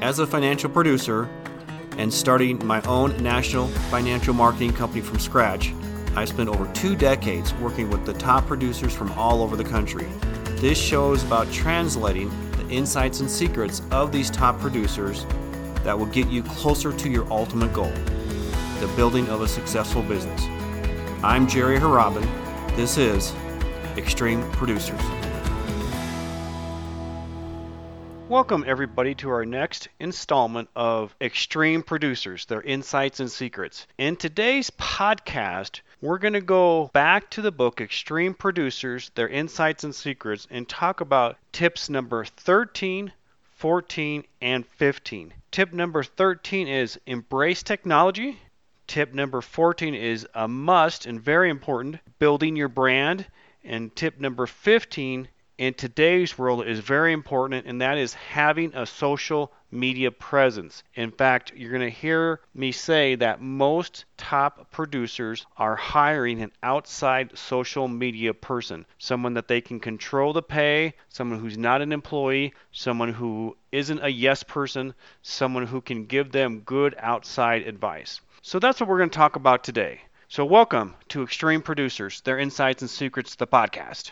As a financial producer and starting my own national financial marketing company from scratch, I've spent over two decades working with the top producers from all over the country. This show is about translating the insights and secrets of these top producers that will get you closer to your ultimate goal the building of a successful business. I'm Jerry Harabin. This is Extreme Producers. Welcome, everybody, to our next installment of Extreme Producers, their insights and secrets. In today's podcast, we're going to go back to the book Extreme Producers, their insights and secrets, and talk about tips number 13, 14, and 15. Tip number 13 is embrace technology. Tip number 14 is a must and very important building your brand. And tip number 15 in today's world is very important, and that is having a social media presence. In fact, you're going to hear me say that most top producers are hiring an outside social media person, someone that they can control the pay, someone who's not an employee, someone who isn't a yes person, someone who can give them good outside advice. So that's what we're going to talk about today. So, welcome to Extreme Producers, their insights and secrets, the podcast.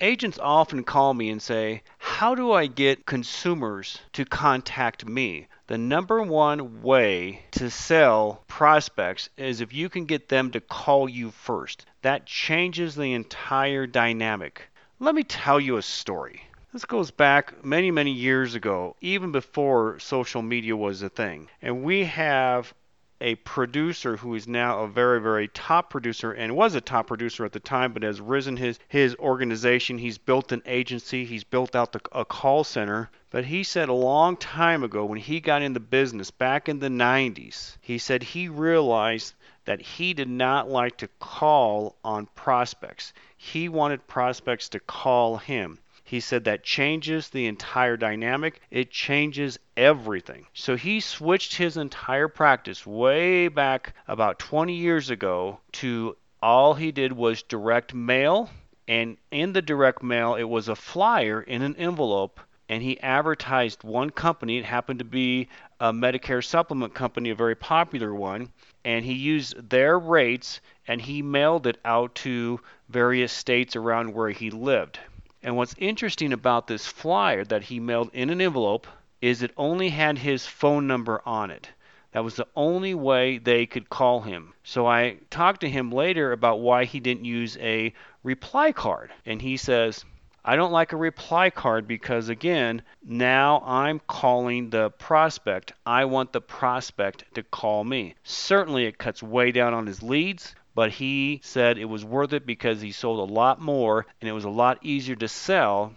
Agents often call me and say, How do I get consumers to contact me? The number one way to sell prospects is if you can get them to call you first. That changes the entire dynamic. Let me tell you a story. This goes back many, many years ago, even before social media was a thing. And we have a producer who is now a very, very top producer and was a top producer at the time, but has risen his, his organization. He's built an agency, he's built out the, a call center. But he said a long time ago when he got in the business back in the 90s, he said he realized that he did not like to call on prospects. He wanted prospects to call him. He said that changes the entire dynamic, it changes everything. So he switched his entire practice way back about 20 years ago to all he did was direct mail. And in the direct mail, it was a flyer in an envelope and he advertised one company. It happened to be a Medicare supplement company, a very popular one. And he used their rates and he mailed it out to various states around where he lived. And what's interesting about this flyer that he mailed in an envelope is it only had his phone number on it. That was the only way they could call him. So I talked to him later about why he didn't use a reply card. And he says, I don't like a reply card because, again, now I'm calling the prospect. I want the prospect to call me. Certainly, it cuts way down on his leads but he said it was worth it because he sold a lot more and it was a lot easier to sell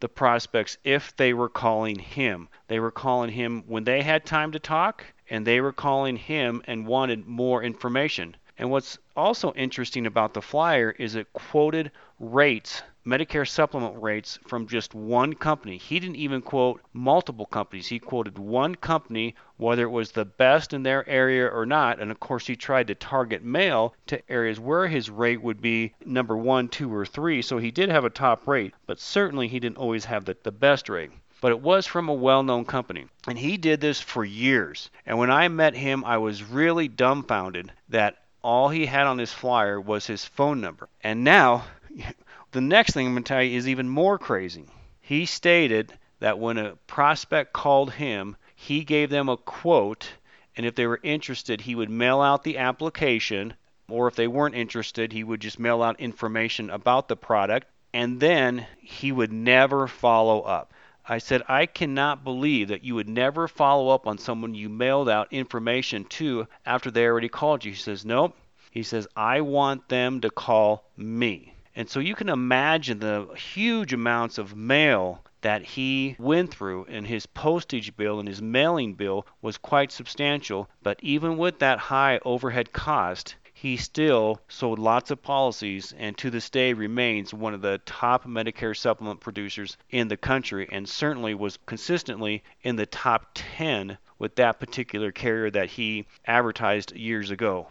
the prospects if they were calling him. They were calling him when they had time to talk and they were calling him and wanted more information. And what's also interesting about the flyer is it quoted rates Medicare supplement rates from just one company. He didn't even quote multiple companies. He quoted one company, whether it was the best in their area or not. And of course, he tried to target mail to areas where his rate would be number one, two, or three. So he did have a top rate, but certainly he didn't always have the, the best rate but it was from a well known company. And he did this for years. And when I met him, I was really dumbfounded that all he had on his flyer was his phone number. And now, the next thing I'm going to tell you is even more crazy. He stated that when a prospect called him, he gave them a quote, and if they were interested, he would mail out the application, or if they weren't interested, he would just mail out information about the product, and then he would never follow up. I said, I cannot believe that you would never follow up on someone you mailed out information to after they already called you. He says, Nope. He says, I want them to call me. And so you can imagine the huge amounts of mail that he went through and his postage bill and his mailing bill was quite substantial. But even with that high overhead cost, he still sold lots of policies and to this day remains one of the top Medicare supplement producers in the country and certainly was consistently in the top 10 with that particular carrier that he advertised years ago.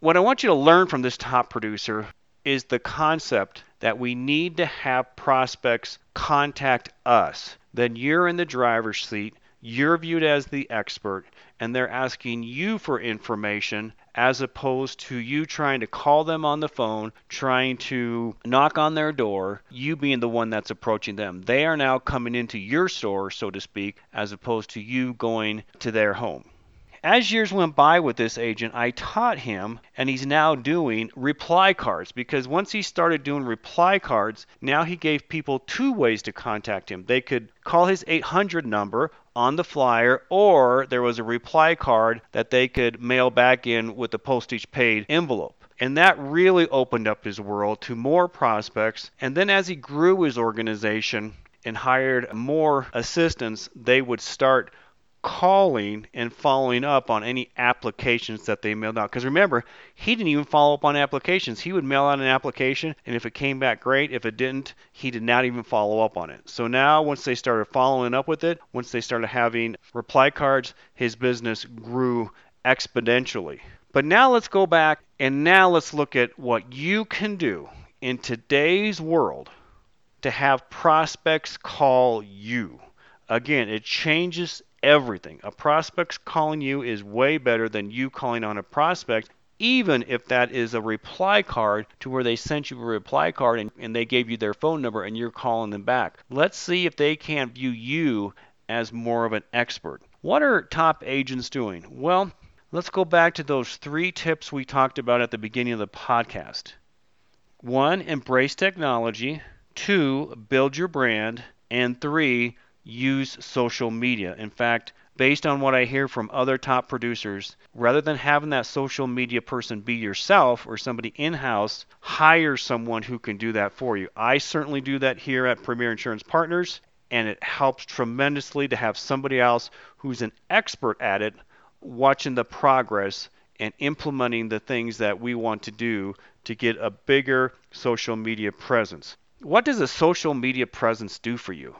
What I want you to learn from this top producer is the concept that we need to have prospects contact us. Then you're in the driver's seat. you're viewed as the expert, and they're asking you for information as opposed to you trying to call them on the phone, trying to knock on their door, you being the one that's approaching them. They are now coming into your store, so to speak, as opposed to you going to their home. As years went by with this agent, I taught him, and he's now doing reply cards because once he started doing reply cards, now he gave people two ways to contact him. They could call his 800 number on the flyer, or there was a reply card that they could mail back in with the postage paid envelope. And that really opened up his world to more prospects. And then as he grew his organization and hired more assistants, they would start calling and following up on any applications that they mailed out. Because remember, he didn't even follow up on applications. He would mail out an application, and if it came back great, if it didn't, he did not even follow up on it. So now, once they started following up with it, once they started having reply cards, his business grew exponentially. But now let's go back and now let's look at what you can do in today's world to have prospects call you. Again, it changes everything. A prospect calling you is way better than you calling on a prospect, even if that is a reply card to where they sent you a reply card and, and they gave you their phone number and you're calling them back. Let's see if they can't view you as more of an expert. What are top agents doing? Well, let's go back to those three tips we talked about at the beginning of the podcast. One, embrace technology. Two, build your brand. And three, use social media. In fact, based on what I hear from other top producers, rather than having that social media person be yourself or somebody in house, hire someone who can do that for you. I certainly do that here at Premier Insurance Partners, and it helps tremendously to have somebody else who's an expert at it watching the progress and implementing the things that we want to do to get a bigger social media presence. What does a social media presence do for you?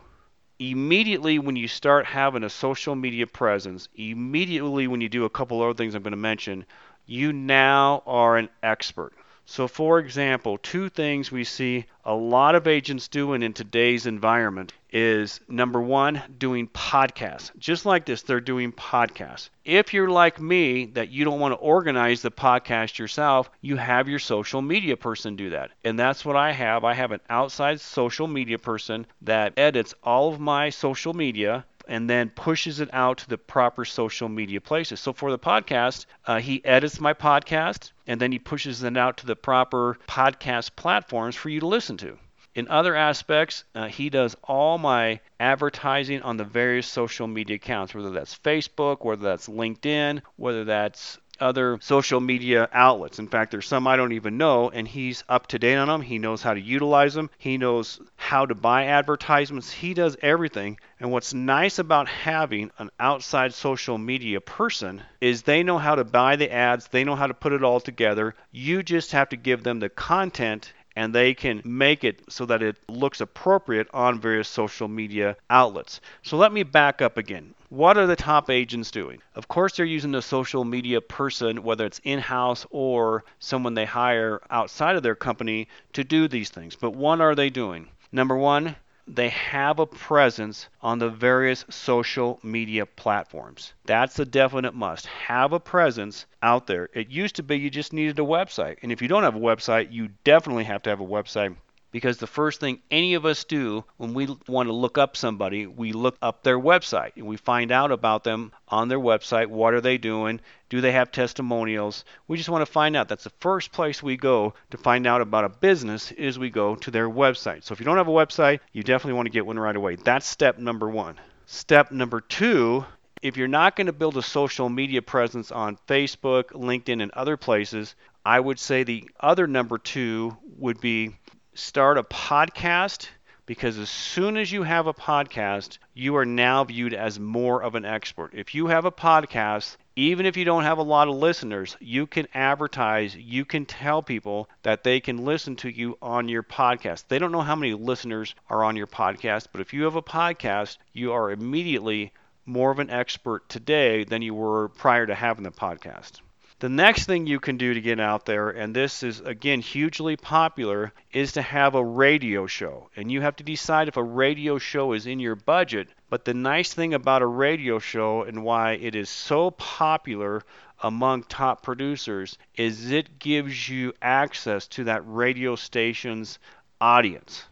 Immediately when you start having a social media presence, immediately when you do a couple other things I'm going to mention, you now are an expert. So, for example, two things we see a lot of agents doing in today's environment is number one, doing podcasts. Just like this, they're doing podcasts. If you're like me, that you don't want to organize the podcast yourself, you have your social media person do that. And that's what I have. I have an outside social media person that edits all of my social media and then pushes it out to the proper social media places. So for the podcast, uh, he edits my podcast and then he pushes it out to the proper podcast platforms for you to listen to. In other aspects, uh, he does all my advertising on the various social media accounts, whether that's Facebook, whether that's LinkedIn, whether that's other social media outlets. In fact, there's some I don't even know, and he's up to date on them. He knows how to utilize them, he knows how to buy advertisements, he does everything. And what's nice about having an outside social media person is they know how to buy the ads, they know how to put it all together. You just have to give them the content and they can make it so that it looks appropriate on various social media outlets. So let me back up again. What are the top agents doing? Of course, they're using a social media person, whether it's in house or someone they hire outside of their company, to do these things. But what are they doing? Number one, they have a presence on the various social media platforms. That's a definite must. Have a presence out there. It used to be you just needed a website. And if you don't have a website, you definitely have to have a website because the first thing any of us do when we want to look up somebody, we look up their website and we find out about them on their website. What are they doing? Do they have testimonials? We just want to find out. That's the first place we go to find out about a business is we go to their website. So if you don't have a website, you definitely want to get one right away. That's step number 1. Step number 2 if you're not going to build a social media presence on Facebook, LinkedIn, and other places, I would say the other number two would be start a podcast because as soon as you have a podcast, you are now viewed as more of an expert. If you have a podcast, even if you don't have a lot of listeners, you can advertise, you can tell people that they can listen to you on your podcast. They don't know how many listeners are on your podcast, but if you have a podcast, you are immediately more of an expert today than you were prior to having the podcast. The next thing you can do to get out there, and this is again hugely popular, is to have a radio show. And you have to decide if a radio show is in your budget. But the nice thing about a radio show and why it is so popular among top producers is it gives you access to that radio station's audience.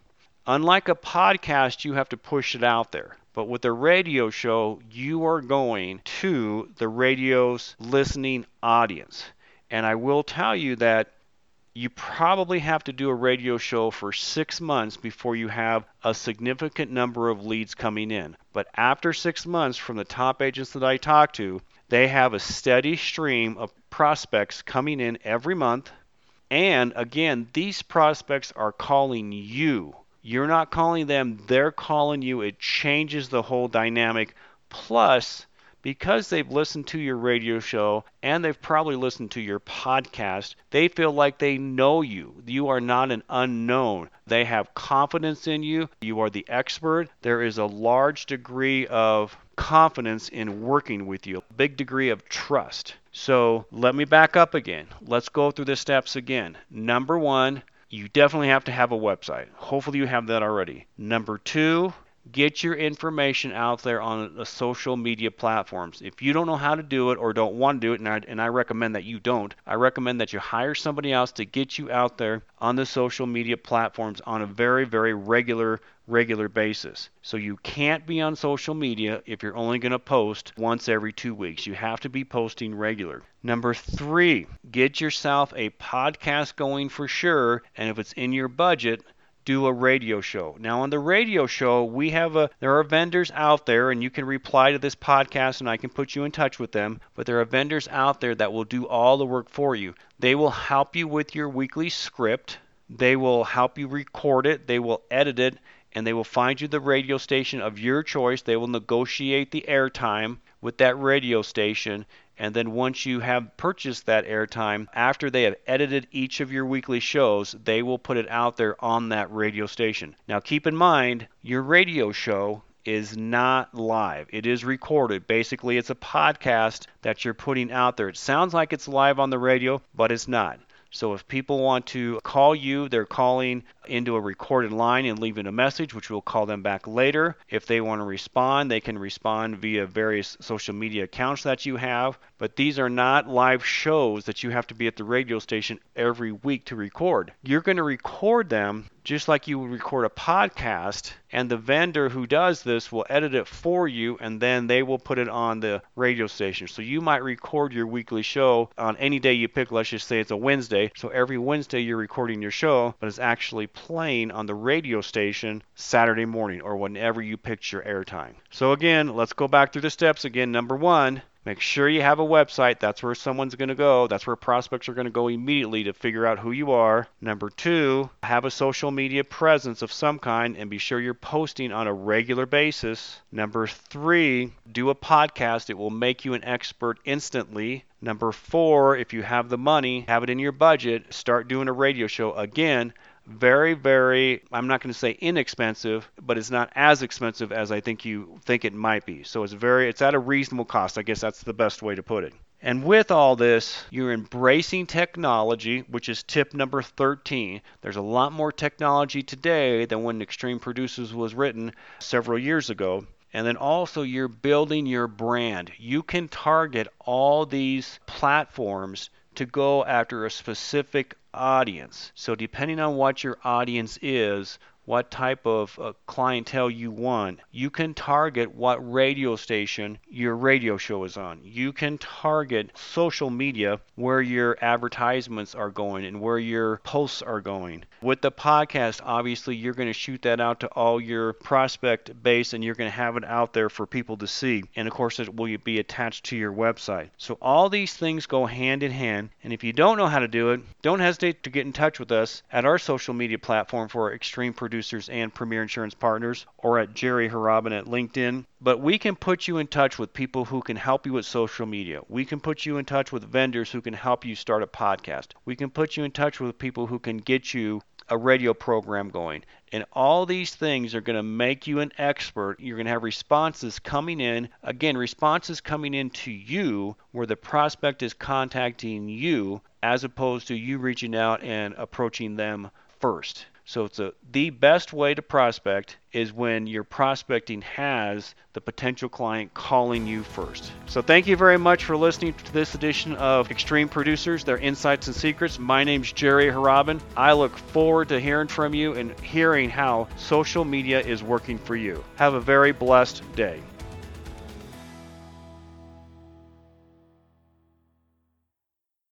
Unlike a podcast, you have to push it out there. But with a radio show, you are going to the radio's listening audience. And I will tell you that you probably have to do a radio show for six months before you have a significant number of leads coming in. But after six months, from the top agents that I talk to, they have a steady stream of prospects coming in every month. And again, these prospects are calling you you're not calling them, they're calling you. It changes the whole dynamic. Plus, because they've listened to your radio show and they've probably listened to your podcast, they feel like they know you. You are not an unknown. They have confidence in you. You are the expert. There is a large degree of confidence in working with you, a big degree of trust. So let me back up again. Let's go through the steps again. Number one, you definitely have to have a website. Hopefully, you have that already. Number two, get your information out there on the social media platforms. If you don't know how to do it or don't want to do it, and I, and I recommend that you don't, I recommend that you hire somebody else to get you out there on the social media platforms on a very, very regular regular basis. So you can't be on social media if you're only going to post once every 2 weeks. You have to be posting regular. Number 3, get yourself a podcast going for sure, and if it's in your budget, do a radio show. Now on the radio show, we have a there are vendors out there and you can reply to this podcast and I can put you in touch with them, but there are vendors out there that will do all the work for you. They will help you with your weekly script. They will help you record it, they will edit it, and they will find you the radio station of your choice. They will negotiate the airtime with that radio station. And then once you have purchased that airtime, after they have edited each of your weekly shows, they will put it out there on that radio station. Now keep in mind, your radio show is not live. It is recorded. Basically, it's a podcast that you're putting out there. It sounds like it's live on the radio, but it's not. So if people want to call you, they're calling into a recorded line and leaving a message, which we'll call them back later. If they want to respond, they can respond via various social media accounts that you have. But these are not live shows that you have to be at the radio station every week to record. You're going to record them just like you would record a podcast, and the vendor who does this will edit it for you, and then they will put it on the radio station. So you might record your weekly show on any day you pick. Let's just say it's a Wednesday. So every Wednesday you're recording your show, but it's actually playing on the radio station Saturday morning or whenever you your airtime. So again, let's go back through the steps again. Number one, Make sure you have a website. That's where someone's going to go. That's where prospects are going to go immediately to figure out who you are. Number two, have a social media presence of some kind and be sure you're posting on a regular basis. Number three, do a podcast. It will make you an expert instantly. Number four, if you have the money, have it in your budget, start doing a radio show. Again, very, very, I'm not going to say inexpensive, but it's not as expensive as I think you think it might be. So it's very, it's at a reasonable cost. I guess that's the best way to put it. And with all this, you're embracing technology, which is tip number 13. There's a lot more technology today than when Extreme Producers was written several years ago. And then also, you're building your brand. You can target all these platforms to go after a specific audience. So, depending on what your audience is, what type of uh, clientele you want. You can target what radio station your radio show is on. You can target social media where your advertisements are going and where your posts are going. With the podcast, obviously, you're going to shoot that out to all your prospect base and you're going to have it out there for people to see. And of course, it will be attached to your website. So, all these things go hand in hand. And if you don't know how to do it, don't hesitate to get in touch with us at our social media platform for Extreme Producer producers and Premier Insurance Partners or at Jerry Harabin at LinkedIn. But we can put you in touch with people who can help you with social media. We can put you in touch with vendors who can help you start a podcast. We can put you in touch with people who can get you a radio program going. And all these things are going to make you an expert. You're going to have responses coming in. Again, responses coming in to you where the prospect is contacting you as opposed to you reaching out and approaching them first. So it's a, the best way to prospect is when your prospecting has the potential client calling you first. So thank you very much for listening to this edition of Extreme Producers, their insights and secrets. My name's Jerry Harabin. I look forward to hearing from you and hearing how social media is working for you. Have a very blessed day.